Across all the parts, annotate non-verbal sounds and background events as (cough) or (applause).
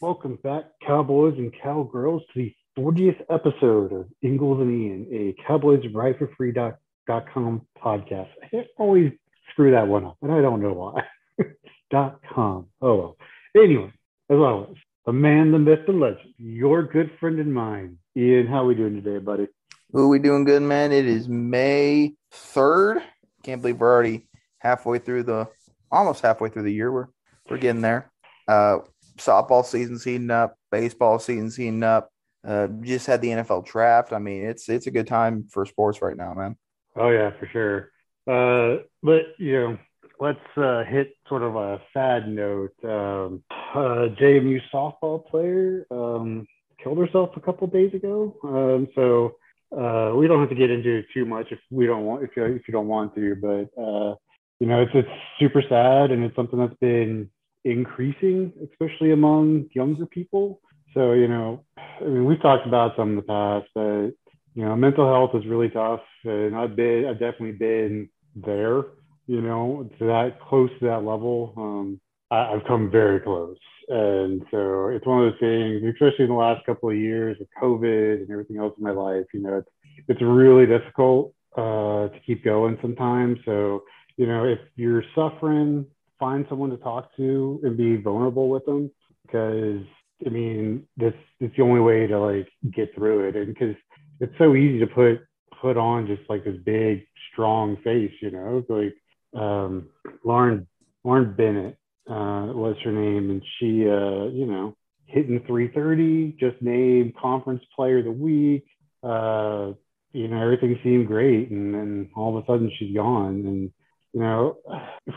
Welcome back, Cowboys and Cowgirls, to the 40th episode of Ingles and Ian, a Cowboys Ride for Free.com podcast. I always screw that one up, and I don't know why. (laughs) dot com. Oh well. Anyway, as always, the man, the myth, the legend, your good friend and mine. Ian, how are we doing today, buddy? Who we doing good, man? It is May 3rd. Can't believe we're already halfway through the almost halfway through the year. We're we're getting there. Uh softball season's heating up, baseball season's heating up. Uh, just had the NFL draft. I mean, it's it's a good time for sports right now, man. Oh yeah, for sure. Uh, but you know, let's uh, hit sort of a sad note. Um, uh, JMU softball player um, killed herself a couple days ago. Um, so uh, we don't have to get into it too much if we don't want if you if you don't want to. But uh, you know, it's it's super sad and it's something that's been increasing, especially among younger people. So, you know, I mean, we've talked about some in the past, but, you know, mental health is really tough. And I've been, I've definitely been there, you know, to that close to that level. Um, I, have come very close. And so it's one of those things, especially in the last couple of years with COVID and everything else in my life, you know, it's, it's really difficult uh, to keep going sometimes. So, you know, if you're suffering find someone to talk to and be vulnerable with them because I mean this it's the only way to like get through it. And because it's so easy to put put on just like this big strong face you know? Like um Lauren Lauren Bernett uh was her name and she uh you know hitting 330 just named conference player of the week. Uh you know everything seemed great and then all of a sudden she's gone and you know,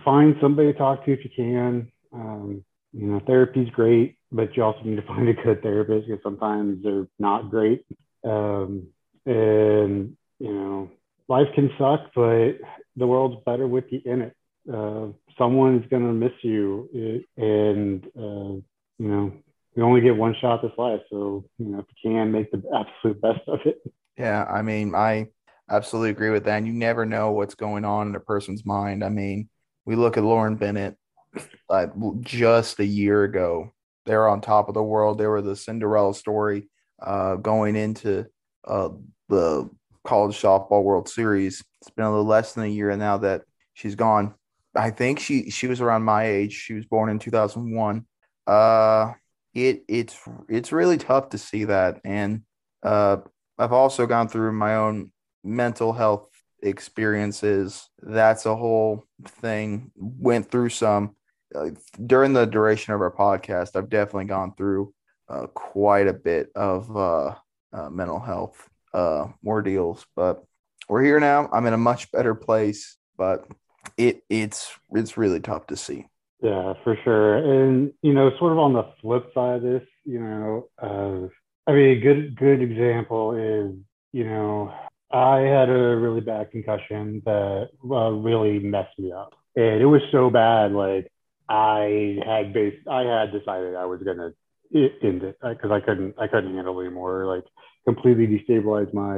find somebody to talk to if you can. Um, you know, therapy's great, but you also need to find a good therapist because sometimes they're not great. Um, and you know, life can suck, but the world's better with you in it. Uh, someone's gonna miss you, and uh, you know, we only get one shot this life, so you know, if you can, make the absolute best of it. Yeah, I mean, I absolutely agree with that. And you never know what's going on in a person's mind. I mean, we look at Lauren Bernett uh, just a year ago. They're on top of the world. They were the Cinderella story uh, going into uh, the college softball World Series. It's been a little less than a year now that she's gone. I think she she was around my age. She was born in 2001. Uh, it it's it's really tough to see that, and uh, I've also gone through my own mental health experiences. That's a whole thing. Went through some during the duration of our podcast. I've definitely gone through uh, quite a bit of uh, uh mental health uh, ordeals, but we're here now. I'm in a much better place, but it it's it's really tough to see. Yeah, for sure. And you know, sort of on the flip side of this, you know, uh, I mean, a good good example is you know I had a really bad concussion that uh, really messed me up, and it was so bad. Like I had base, I had decided I was gonna end it because I couldn't, I couldn't handle it anymore. Like completely destabilized my,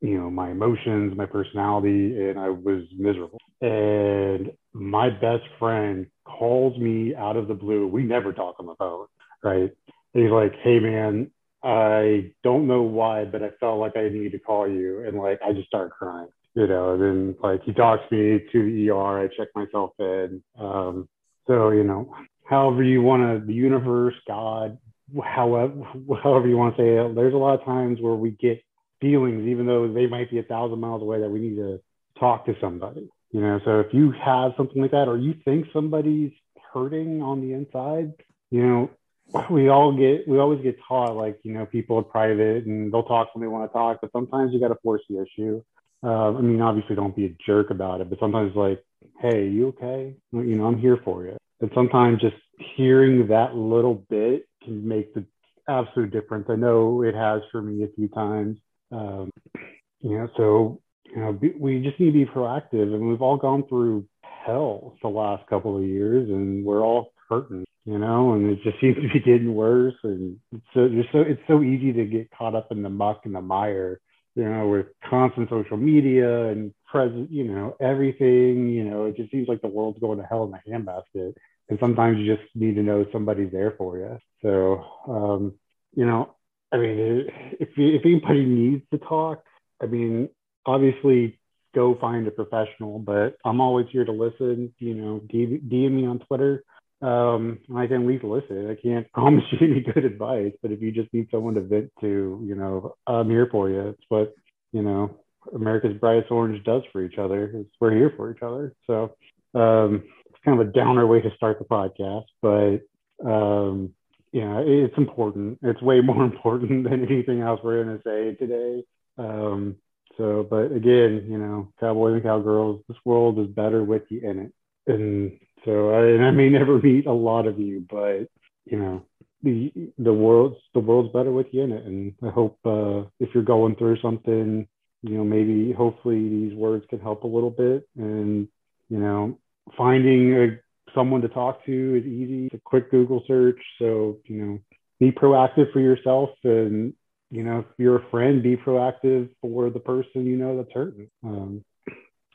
you know, my emotions, my personality, and I was miserable. And my best friend calls me out of the blue. We never talk on the phone, right? And he's like, "Hey, man, I don't know why, but I felt like I needed to call you. And like, I just started crying, you know, and then like he talks me to the ER. I check myself in. Um, so, you know, however you want to, the universe, God, however, however you want to say it, there's a lot of times where we get feelings, even though they might be a thousand miles away, that we need to talk to somebody, you know. So if you have something like that, or you think somebody's hurting on the inside, you know, we all get we always get taught like you know people are private and they'll talk when they want to talk but sometimes you got to force the issue uh, i mean obviously don't be a jerk about it but sometimes like hey you okay you know i'm here for you and sometimes just hearing that little bit can make the absolute difference. I know it has for me a few times. Um, you know, so you know, we just need to be proactive, and we've all gone through hell the last couple of years, and we're all hurting, you know, and it just (laughs) seems to be getting worse, and so just so it's so easy to get caught up in the muck and the mire, you know, with constant social media and present, you know, everything, you know, it just seems like the world's going to hell in a handbasket, and sometimes you just need to know somebody's there for you. So, um, you know, I mean, if if anybody needs to talk, I mean, obviously go find a professional, but I'm always here to listen. You know, DM me on Twitter. Um, I can at least listen. I can't (laughs) promise you any good advice, but if you just need someone to vent to, you know, I'm here for you. It's what, you know, America's Brightest Orange does for each other. It's, we're here for each other. So um, it's kind of a downer way to start the podcast, but um, yeah, it's important. It's way (laughs) more important than anything else we're going to say today. Um, so, but again, you know, cowboys and cowgirls, this world is better with you in it. And so, I, and I may never (laughs) meet a lot of you, but you know, the the world's the world's better with you in it. And I hope uh, if you're going through something, you know, maybe hopefully these words can help a little bit. And you know, finding a, someone to talk to is easy. It's a quick Google search. So you know, be proactive for yourself and you know, if you're a friend, be proactive for the person you know that's hurting. Um,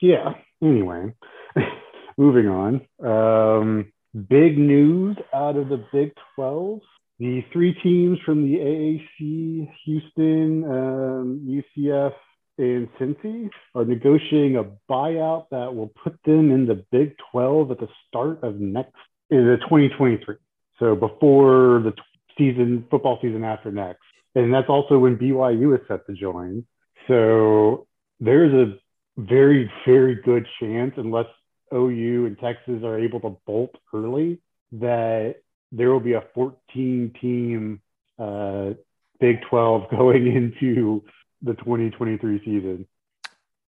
yeah. Anyway, moving on. Um, big news out of the Big 12. The three teams from the AAC, Houston, um, UCF, and Cincy are negotiating a buyout that will put them in the Big 12 at the start of next in the 2023. So before the season, football season after next and that's also when BYU is set to join. So there's a very, very good chance, unless OU and Texas are able to bolt early, that there will be a 14 team uh, Big 12 (laughs) going into the 2023 season.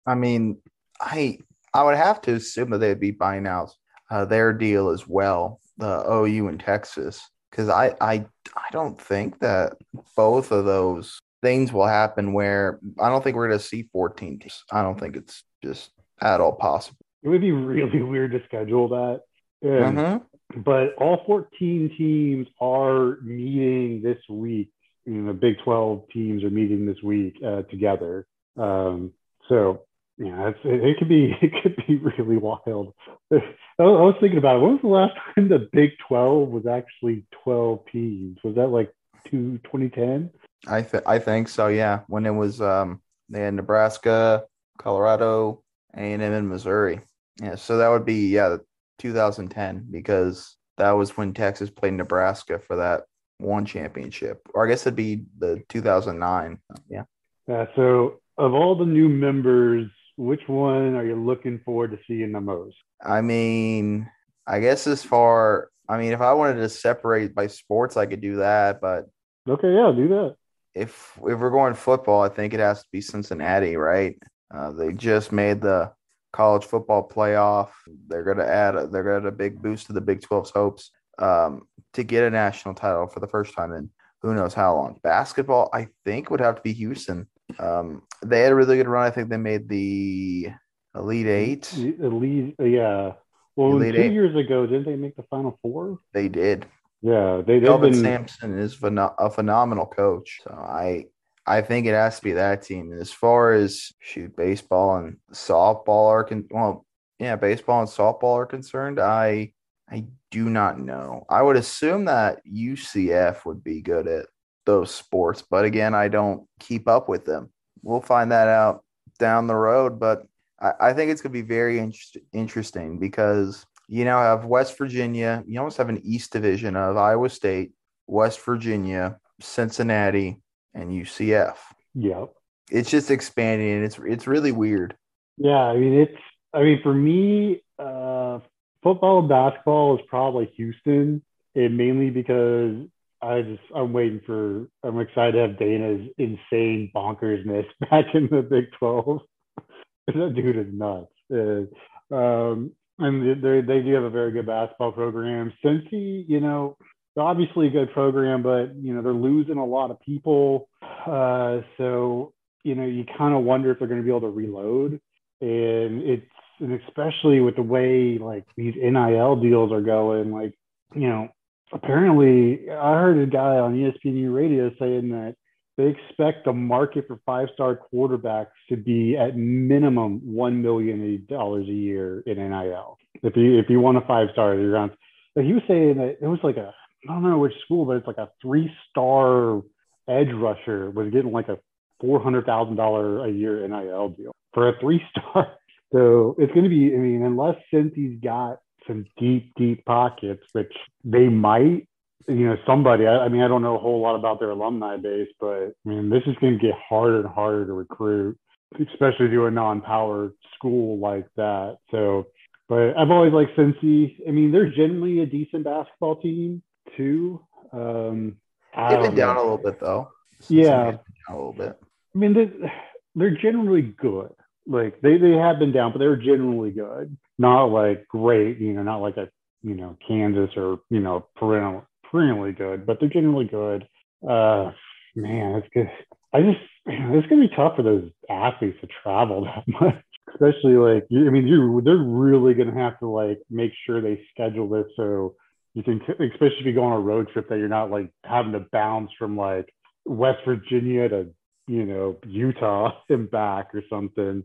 I mean, I I would have to assume that they'd be buying out uh, their deal as well, the OU and Texas because I, I I don't think that both of those things will happen where I don't think we're going to see 14 teams. I don't think it's just at all possible. It would be really (laughs) weird to schedule that. Mm-hmm. But all 14 teams are meeting this week. You know, the Big 12 teams are meeting this week uh, together. Um, so yeah, it's, it, it could be (laughs) it could be really wild. (laughs) I was thinking about it. When was the last time the Big Twelve was actually twelve teams? Was that like two, 2010? I th- I think so. Yeah, when it was um they had Nebraska, Colorado, A and M, and Missouri. Yeah, so that would be yeah 2010 because that was when Texas played Nebraska for that one championship, or I guess it'd be the 2009. Yeah. Yeah. So of all the new members which one are you looking forward to seeing the most? I mean, I guess as far, I mean, if I wanted to separate by sports, I could do that. But okay, yeah, do that. If if we're going football, I think it has to be Cincinnati, right? Uh, they just made the college football playoff. They're going to add, a, they're going to add a big boost to the Big 12's hopes um, to get a national title for the first time in who knows how long. Basketball, I think, would have to be Houston. Um, they had a really good run. I think they made the Elite Eight. Elite, yeah. Well, Elite two eight. years ago, didn't they make the Final Four? They did. Yeah, they. Kelvin been... Sampson is a phenomenal coach. So I, I think it has to be that team. And as far as shoot, baseball and softball are con- well, yeah, baseball and softball are concerned. I, I do not know. I would assume that UCF would be good at those sports. But again, I don't keep up with them. We'll find that out down the road. But I, I think it's going to be very inter- interesting because you now have West Virginia. You almost have an East Division of Iowa State, West Virginia, Cincinnati, and UCF. Yep. It's just expanding and it's it's really weird. Yeah, I mean it's I mean for me, uh football and basketball is probably Houston, and mainly because I just I'm waiting for I'm excited to have Dana's insane bonkersness (laughs) back in the Big Twelve. (laughs) that dude is nuts. And, um, and they they do have a very good basketball program. Cincy, you know, obviously a good program, but you know they're losing a lot of people. Uh, so you know you kind of wonder if they're going to be able to reload, and it's and especially with the way like these NIL deals are going, like you know apparently I heard a guy on ESPN radio saying that they expect the market for five star quarterbacks to be at minimum one million dollars a year in NIL. If you if you want a five star, you're on. Like he was saying that it was like a I don't know which school, but it's like a three star edge rusher was getting like a four hundred thousand dollar a year NIL deal for a three star. (laughs) So it's going to be. I mean, unless Cincy's got some deep, deep pockets, which they might. You know, somebody. I, I mean, I don't know a whole lot about their alumni base, but I mean, this is going to get harder and harder to recruit, especially to a non-power school like that. So, but I've always liked Cincy. I mean, they're generally a decent basketball team too. Um, They've been down know. a little bit though. yeah, a little bit. I mean, they're, they're generally good. Like they they have been down, but they're generally good. Not like great, you know, not like a you know Kansas or you know perennial, perennially good, but they're generally good. Uh, man, it's good. I just it's gonna be tough for those athletes to travel (laughs) that much, especially like I mean, you they're really gonna have to like make sure they schedule this so you can, especially if you go on a road trip, that you're not like having to bounce from like West Virginia to you know Utah (laughs) and back or something.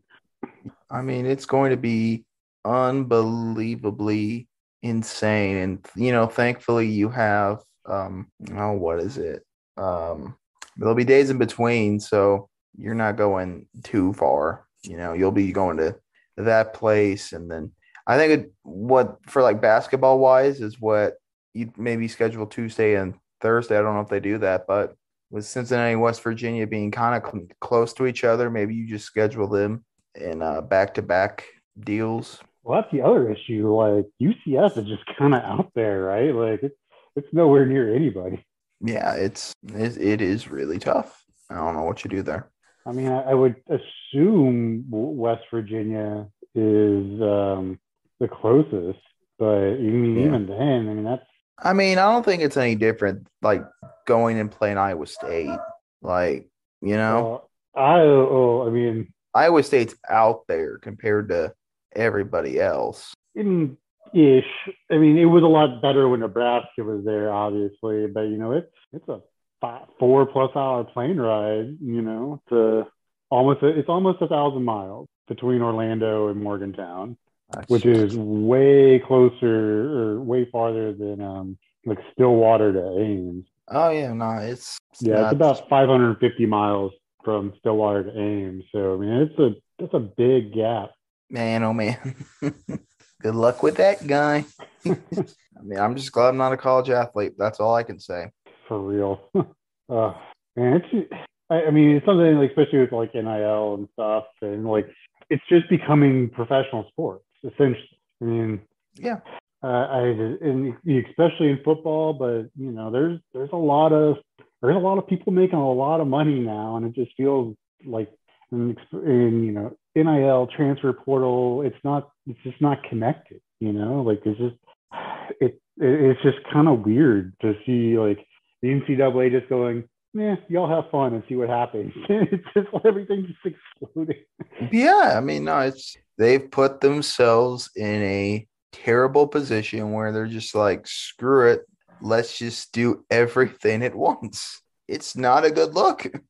I mean, it's going to be unbelievably insane. And, you know, thankfully you have, um, oh, what is it? Um, there'll be days in between. So you're not going too far. You know, you'll be going to that place. And then I think it, what for like basketball wise is what you maybe schedule Tuesday and Thursday. I don't know if they do that, but with Cincinnati and West Virginia being kind of cl- close to each other, maybe you just schedule them in uh, back-to-back deals. Well, that's the other issue. Like UCF is just kind of out there, right? Like it's it's nowhere near anybody. Yeah, it's it, it is really tough. I don't know what you do there. I mean, I, I would assume West Virginia is um, the closest, but mean, yeah. even then, I mean, that's. I mean, I don't think it's any different. Like going and playing Iowa State, like you know. Well, I oh, I mean, Iowa State's out there compared to everybody else. In ish. I mean, it was a lot better when Nebraska was there, obviously, but you know, it's it's a five, four plus hour plane ride. You know, to almost a, it's almost a thousand miles between Orlando and Morgantown, That's which is way closer or way farther than um like Stillwater to Ames. Oh yeah, no, it's, it's yeah, it's about 550 miles from Stillwater to Ames. So I mean, it's a that's a big gap. Man, oh man. (laughs) Good luck with that guy. (laughs) I mean, I'm just glad I'm not a college athlete. That's all I can say. For real. (laughs) uh, man, it's I, I mean, it's something like especially with like NIL and stuff, and like it's just becoming professional sports. Essentially, I mean, yeah. Uh, I and especially in football, but you know, there's there's a lot of there's a lot of people making a lot of money now, and it just feels like in, in you know NIL transfer portal, it's not it's just not connected. You know, like it's just it, it it's just kind of weird to see like the NCAA just going, yeah, y'all have fun and see what happens. (laughs) it's just everything just exploding. Yeah, I mean, no, it's they've put themselves in a terrible position where they're just like, screw it, let's just do everything at once. It's not a good look. (laughs)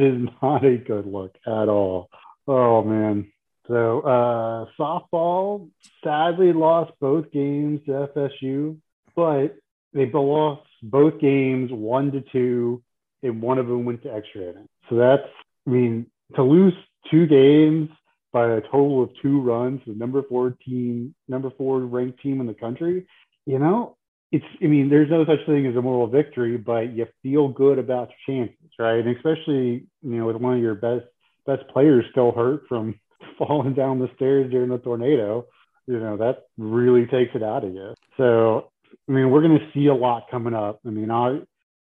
Is not a good look at all. Oh man. So uh, softball sadly lost both games to FSU, but they lost both games one to two, and one of them went to extra innings. So that's I mean to lose two games by a total of two runs, the number four team, number four ranked team in the country. You know, it's I mean, there's no such thing as a moral victory, but you feel good about your chances, right? And especially, you know, with one of your best best players still hurt from (laughs) falling down the stairs during the tornado, you know, that really takes it out of you. So I mean, we're gonna see a lot coming up. I mean,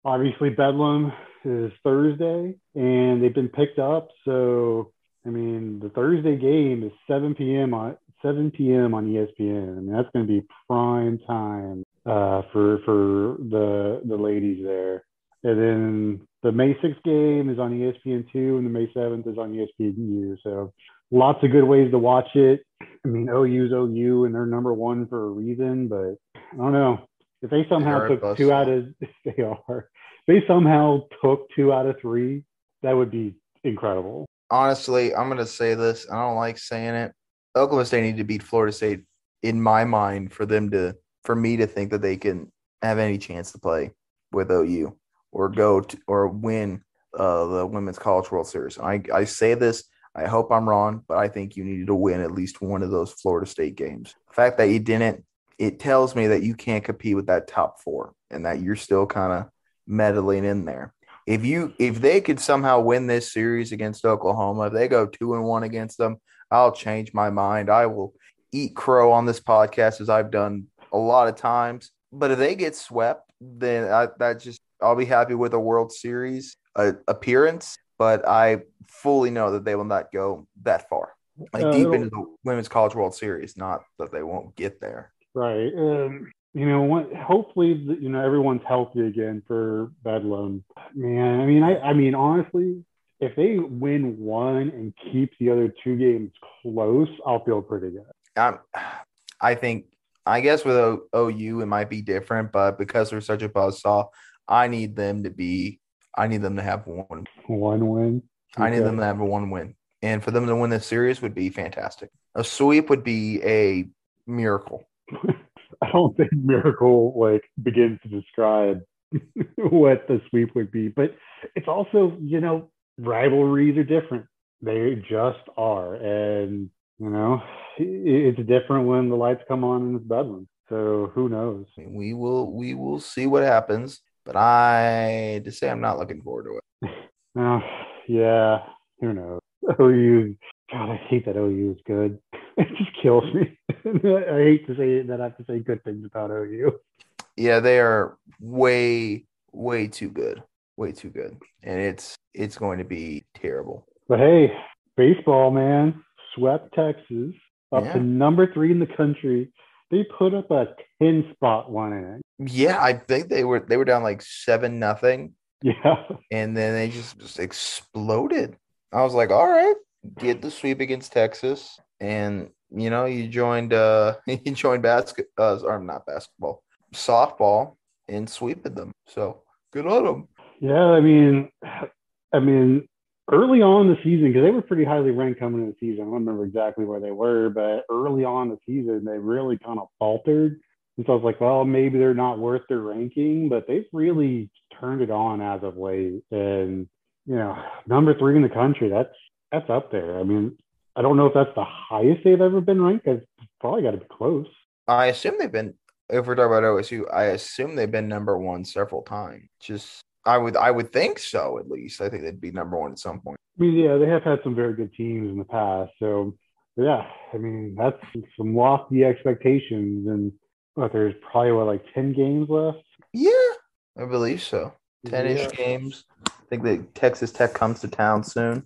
obviously Bedlam is Thursday and they've been picked up. So I mean, the Thursday game is 7 p.m. on 7 p.m. on ESPN. I mean, that's going to be prime time uh, for for the the ladies there. And then the May 6th game is on ESPN two, and the May 7th is on ESPNU. So lots of good ways to watch it. I mean, OU's OU, and they're number one for a reason. But I don't know if they somehow they took two out of (laughs) they are they somehow took two out of three. That would be incredible. Honestly, I'm gonna say this. I don't like saying it. Oklahoma State need to beat Florida State in my mind for them to for me to think that they can have any chance to play with OU or go to, or win uh, the Women's College World Series. I, I say this, I hope I'm wrong, but I think you needed to win at least one of those Florida State games. The fact that you didn't, it tells me that you can't compete with that top four and that you're still kind of meddling in there. If you if they could somehow win this series against Oklahoma, if they go two and one against them, I'll change my mind. I will eat crow on this podcast as I've done a lot of times. But if they get swept, then I, that just I'll be happy with a World Series uh, appearance. But I fully know that they will not go that far, like uh, deep into the Women's College World Series. Not that they won't get there. Right. Um, you know, hopefully, you know, everyone's healthy again for Bedlam. Man, I mean, I, I mean, honestly, if they win one and keep the other two games close, I'll feel pretty good. Um, I think I guess with o- OU it might be different, but because they're such a buzzsaw, I need them to be. I need them to have one one win. Okay. I need them to have one win, and for them to win this series would be fantastic. A sweep would be a miracle. (laughs) I don't think miracle like begins to describe (laughs) what the sweep would be, but it's also you know rivalries are different. They just are, and you know, it's different when the lights come on in this bedroom. So who knows? We will we will see what happens. But I to say I'm not looking forward to it. (laughs) uh, yeah, who knows? (laughs) OU God, I hate that OU is good. (laughs) It just kills me. I hate to say that I have to say good things about OU. Yeah, they are way, way too good. Way too good. And it's it's going to be terrible. But hey, baseball, man swept Texas up yeah. to number three in the country. They put up a ten spot one inning. Yeah, I think they were they were down like seven nothing. Yeah, and then they just, just exploded. I was like, all right, get the sweep against Texas, and you know you joined uh (laughs) you joined basket uh or not basketball softball and sweeping them. So good on them. Yeah, I mean, I mean, early on in the season, because they were pretty highly ranked coming into the season. I don't remember exactly where they were, but early on the season, they really kind of faltered. And so I was like, well, maybe they're not worth their ranking, but they've really turned it on as of late. And, you know, number three in the country, that's that's up there. I mean, I don't know if that's the highest they've ever been ranked. It's probably got to be close. I assume they've been, if we're talking about OSU, I assume they've been number one several times. Just I would I would think so at least. I think they'd be number one at some point. I mean, yeah, they have had some very good teams in the past. So yeah, I mean that's some lofty expectations, and but there's probably what like ten games left. Yeah, I believe so. Ten-ish yeah. games. I think that Texas Tech comes to town soon.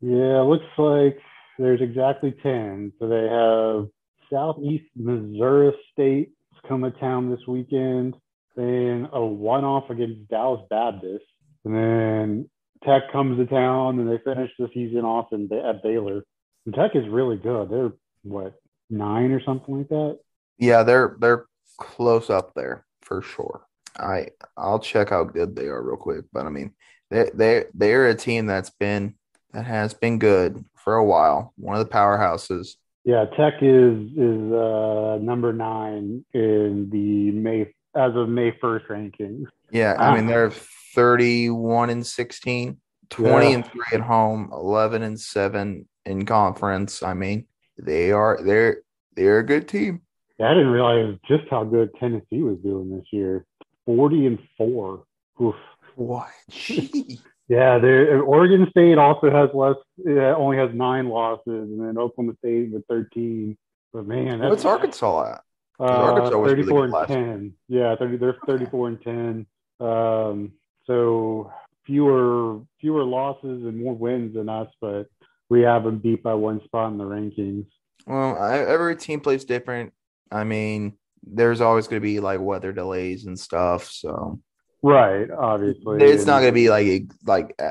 Yeah, looks like there's exactly ten. So they have Southeast Missouri State coming to town this weekend then a one-off against Dallas Baptist, and then Tech comes to town and they finish the season off in, at Baylor. And Tech is really good. They're what nine or something like that. Yeah, they're they're close up there for sure. I I'll check how good they are real quick, but I mean they they they're a team that's been that has been good for a while. One of the powerhouses. Yeah, Tech is is uh, number nine in the May as of May 1st rankings. Yeah, I mean they're 31 and 16, 20 yeah. and 3 at home, 11 and 7 in conference. I mean, they are they're they're a good team. Yeah, I didn't realize just how good Tennessee was doing this year. Forty and four. Oof. What? (laughs) Gee. Yeah. Oregon State also has less. Yeah, only has nine losses, and then Oklahoma State with thirteen. But man, that's What's Arkansas at? Uh, Arkansas was really thirty-four and ten. Yeah, 30, they're thirty-four and ten. Um, so fewer fewer losses and more wins than us, but we have them beat by one spot in the rankings. Well, I, every team plays different. I mean, there's always going to be like weather delays and stuff. So Right, obviously. it's not going to be like like uh,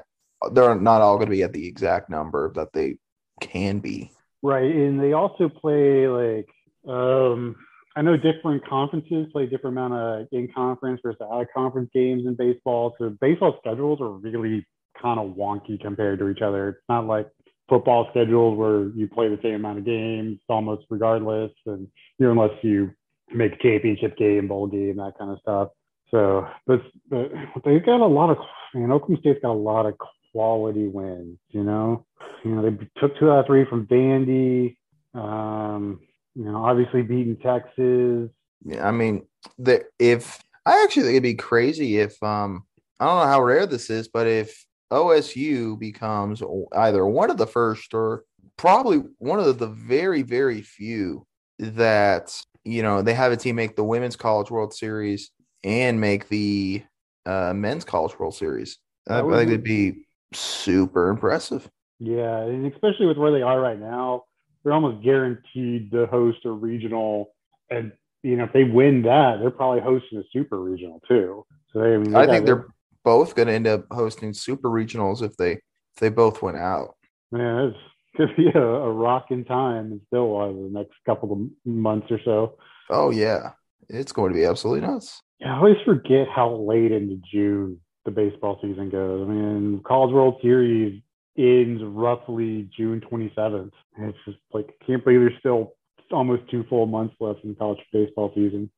they're not all going to be at the exact number that they can be. Right, and they also play like um, I know different conferences play different amount of in conference versus out of conference games in baseball. So baseball schedules are really kind of wonky compared to each other. It's not like football schedules where you play the same amount of games almost regardless, and you know unless you make a championship game, bowl game, that kind of stuff. So, but, but they've got a lot of. Man, Oklahoma State's got a lot of quality wins. You know, you know they took two out of three from Vandy. Um, you know, obviously beating Texas. Yeah, I mean, the if I actually think it'd be crazy if um I don't know how rare this is, but if OSU becomes either one of the first or probably one of the very very few that you know they have a team make the women's college world series and make the uh, men's college world series. I, That I think it'd be super impressive. Yeah, and especially with where they are right now, they're almost guaranteed to host a regional. And you know, if they win that, they're probably hosting a super regional too. So they, I, mean, they I think they're both going to end up hosting super regionals if they if they both went out. man, it's could be a, a rocking time and still uh, the next couple of months or so. Oh yeah, it's going to be absolutely nuts. Yeah, I always forget how late into June the baseball season goes. I mean, College World Series ends roughly June 27th. And It's just like, I can't believe there's still almost two full months left in college baseball season.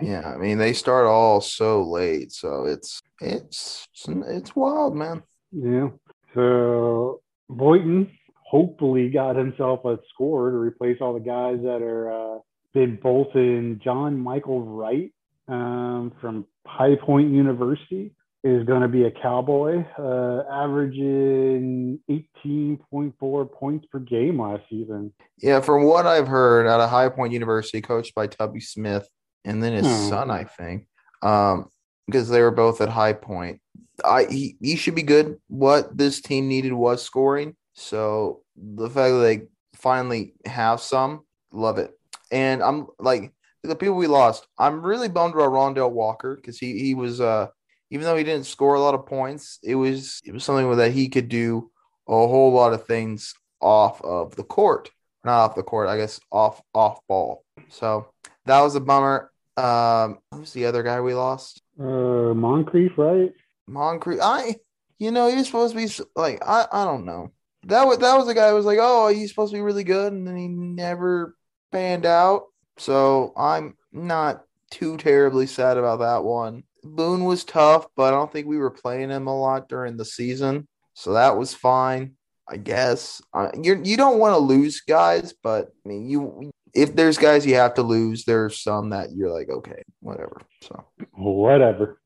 Yeah, I mean they start all so late, so it's it's it's wild, man. Yeah. So Boynton hopefully got himself a score to replace all the guys that are uh, been bolting. John Michael Wright um, from High Point University is going to be a Cowboy, uh, averaging 18.4 points per game last season. Yeah, from what I've heard, at a High Point University, coached by Tubby Smith, and then his Oh. son, I think, um, because they were both at High Point. I he, he should be good. What this team needed was scoring, so the fact that they finally have some, love it. And I'm like the people we lost. I'm really bummed about Rondel Walker because he he was uh even though he didn't score a lot of points, it was it was something that he could do a whole lot of things off of the court not off the court, I guess off off ball. So that was a bummer. Um, who's the other guy we lost? Uh, Moncrieffe, right? Moncrieffe. I, you know, he was supposed to be like I, I don't know. That was that was the guy who was like, oh, he's supposed to be really good, and then he never panned out. So I'm not too terribly sad about that one. Boone was tough, but I don't think we were playing him a lot during the season, so that was fine. I guess uh, you you don't want to lose guys, but I mean you if there's guys you have to lose, there's some that you're like okay, whatever. So Whatever.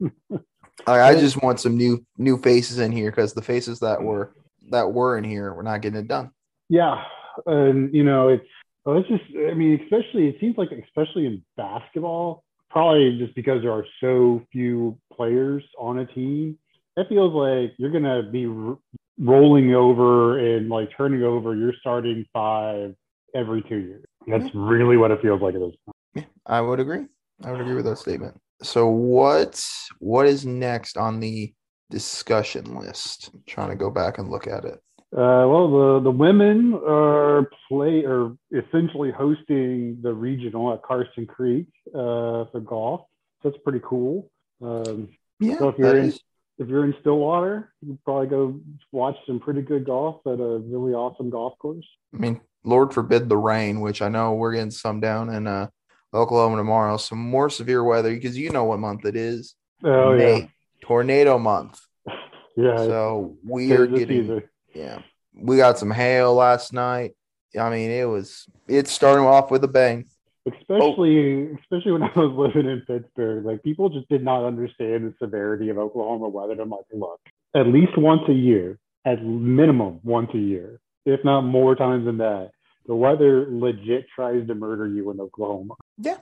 I, I just want some new new faces in here because the faces that were that were in here we're not getting it done. Yeah, and you know it's well, it's just I mean especially it seems like especially in basketball probably just because there are so few players on a team it feels like you're gonna be r- rolling over and like turning over your starting five every two years. That's really what it feels like at this point. Yeah, I would agree. I would agree with that statement. So what what is next on the discussion list? I'm trying to go back and look at it. Uh, well, the the women are play are essentially hosting the regional at Karsten Creek uh, for golf. So that's pretty cool. Um, Yeah, So if you're in- is- if you're in Stillwater, you probably go watch some pretty good golf at a really awesome golf course. I mean, Lord forbid the rain, which I know we're getting some down in uh, Oklahoma tomorrow. Some more severe weather because you know what month it is. Oh May, tornado month. yeah, (laughs) yeah. So we are getting easy. Yeah, we got some hail last night. I mean, it was it's starting off with a bang. Especially, especially when I was living in Pittsburgh, like people just did not understand the severity of Oklahoma weather. I'm like, look, at least once a year, at minimum once a year, if not more times than that, the weather legit tries to murder you in Oklahoma. Yeah.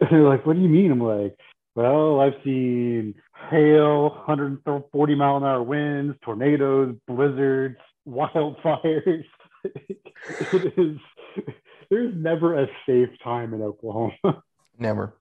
And (laughs) they're like, what do you mean? I'm like, well, I've seen hail, 140 mile an hour winds, tornadoes, blizzards, wildfires. (laughs) it is there's never a safe time in Oklahoma. Never.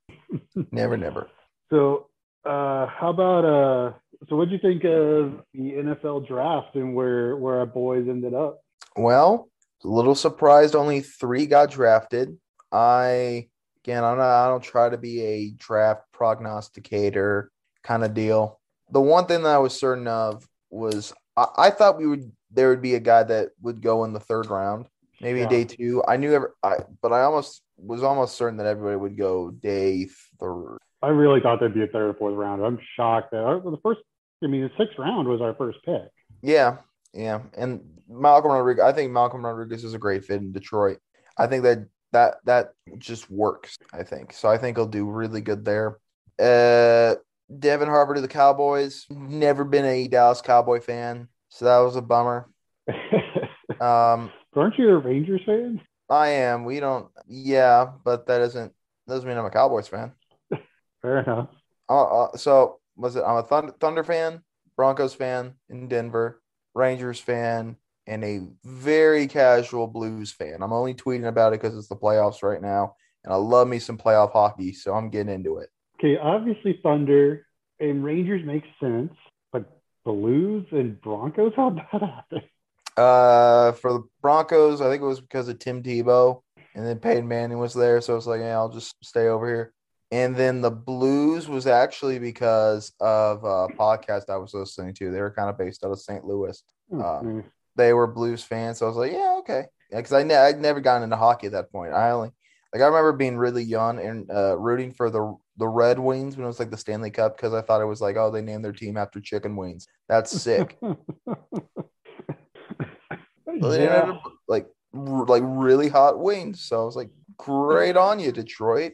never, never. So uh how about uh so what do you think of the NFL draft and where where our boys ended up? Well, a little surprised only three got drafted. I again I'm not I don't try to be a draft prognosticator kind of deal. The one thing that I was certain of was I, I thought we would there would be a guy that would go in the third round, maybe Yeah. day two. I knew ever I but I almost was almost certain that everybody would go day third. I really thought there'd be a third or fourth round. I'm shocked that our, the first I mean the sixth round was our first pick. Yeah, yeah. And Malcolm Rodriguez, I think Malcolm Rodriguez is a great fit in Detroit. I think that that that just works, I think. So I think he'll do really good there. Uh Devin Harper to the Cowboys. Never been a Dallas Cowboy fan, so that was a bummer. (laughs) Um Aren't you a Rangers fan? I am. We don't yeah, but that doesn't doesn't mean I'm a Cowboys fan. (laughs) Fair enough. Uh, uh, so was it? I'm a Thunder, Thunder fan, Broncos fan in Denver, Rangers fan, and a very casual Blues fan. I'm only tweeting about it because it's the playoffs right now, and I love me some playoff hockey, so I'm getting into it. Okay, obviously Thunder and Rangers makes sense, Blues and Broncos, how'd that happen? Uh, for the Broncos, I think it was because of Tim Tebow, and then Peyton Manning was there, so it's like, yeah, I'll just stay over here. And then the Blues was actually because of a podcast I was listening to. They were kind of based out of St. Louis. Uh, Hmm. they were Blues fans. So I was like, yeah, okay. Yeah, because I ne- I'd never gotten into hockey at that point. I only like I remember being really young and uh, rooting for the the Red Wings when it was like the Stanley Cup because I thought it was like, oh, they named their team after chicken wings. That's sick. (laughs) Yeah. like r- like really hot wings. So I was like, great on you, Detroit.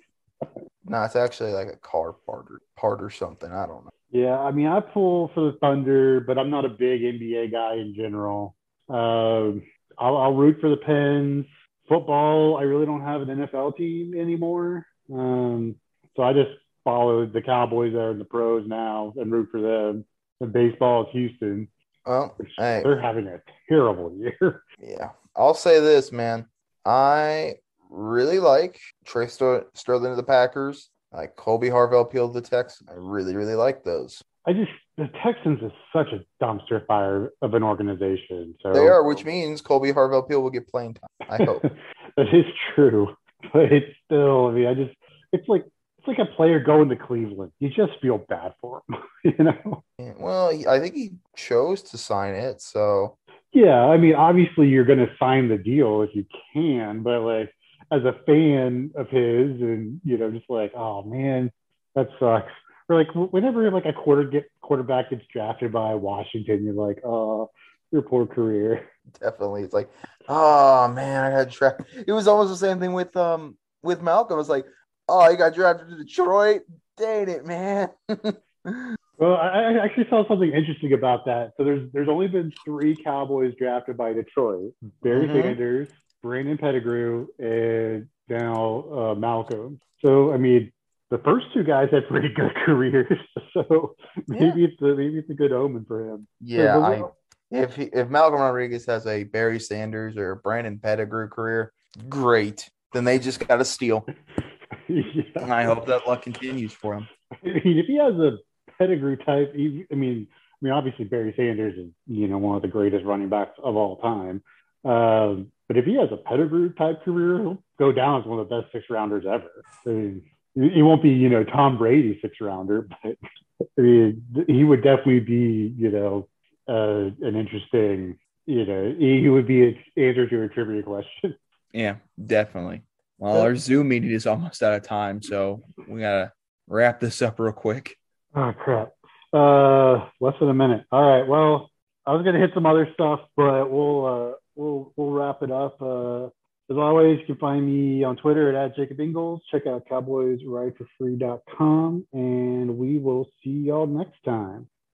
No, it's actually like a car part or part or something. I don't know. Yeah, I mean, I pull for the Thunder, but I'm not a big NBA guy in general. Um, I'll, I'll root for the Pens. Football, I really don't have an NFL team anymore. Um, so I just follow the Cowboys that are in the pros now and root for them. And baseball is Houston, Well, hey, they're having a terrible year. (laughs) Yeah, I'll say this, man. I really like Tre Ster- Sterling to the Packers. I like Kolby Harvell Peel to the Texans. I really, really like those. I just the Texans is such a dumpster fire of an organization. So They are, which means Kolby Harvell Peel will get playing time. I (laughs) hope. that is true, but it's still. I mean, I just it's like it's like a player going to Cleveland. You just feel bad for him, (laughs) you know. Yeah, well, I think he chose to sign it, so Yeah, I mean, obviously you're going to sign the deal if you can, but like as a fan of his, and you know, just like, oh man, that sucks. Or like whenever like a quarter get quarterback gets drafted by Washington, you're like, oh, your poor career. definitely it's like, oh man, I got drafted. It was almost the same thing with um with Malcolm. It was like, oh, he got drafted to Detroit. Dang it, man. (laughs) Well, I, I actually saw something interesting about that. So there's there's only been three Cowboys drafted by Detroit: Barry Mhm. Sanders, Brandon Pettigrew, and now uh, Malcolm. So I mean, the first two guys had pretty (laughs) good careers. So maybe it's a, maybe it's a good omen for him. yeah, but I if he, if Malcolm Rodriguez has a Barry Sanders or a Brandon Pettigrew career, great. Then they just got to steal, (laughs) yeah. and I hope that luck continues for him. I mean, if he has a Pettigrew type, he, I mean, I mean, obviously Barry Sanders is you know one of the greatest running backs of all time. Um, but if he has a Pettigrew type career, he'll go down as one of the best six rounders ever. I mean, he he won't be you know Tom Brady six rounder, (laughs) but I mean, he would definitely be you know uh, an interesting you know he would be an answer to a trivia question. (laughs) Yeah, definitely. Well, our Zoom meeting is almost out of time, so we gotta wrap this up real quick. Oh crap. Uh less than a minute. All right. Well, I was gonna hit some other stuff, but we'll uh we'll we'll wrap it up. Uh, as always, you can find me on Twitter at, Jacob Ingles. Check out CowboysRideForFree.com, and we will see y'all next time.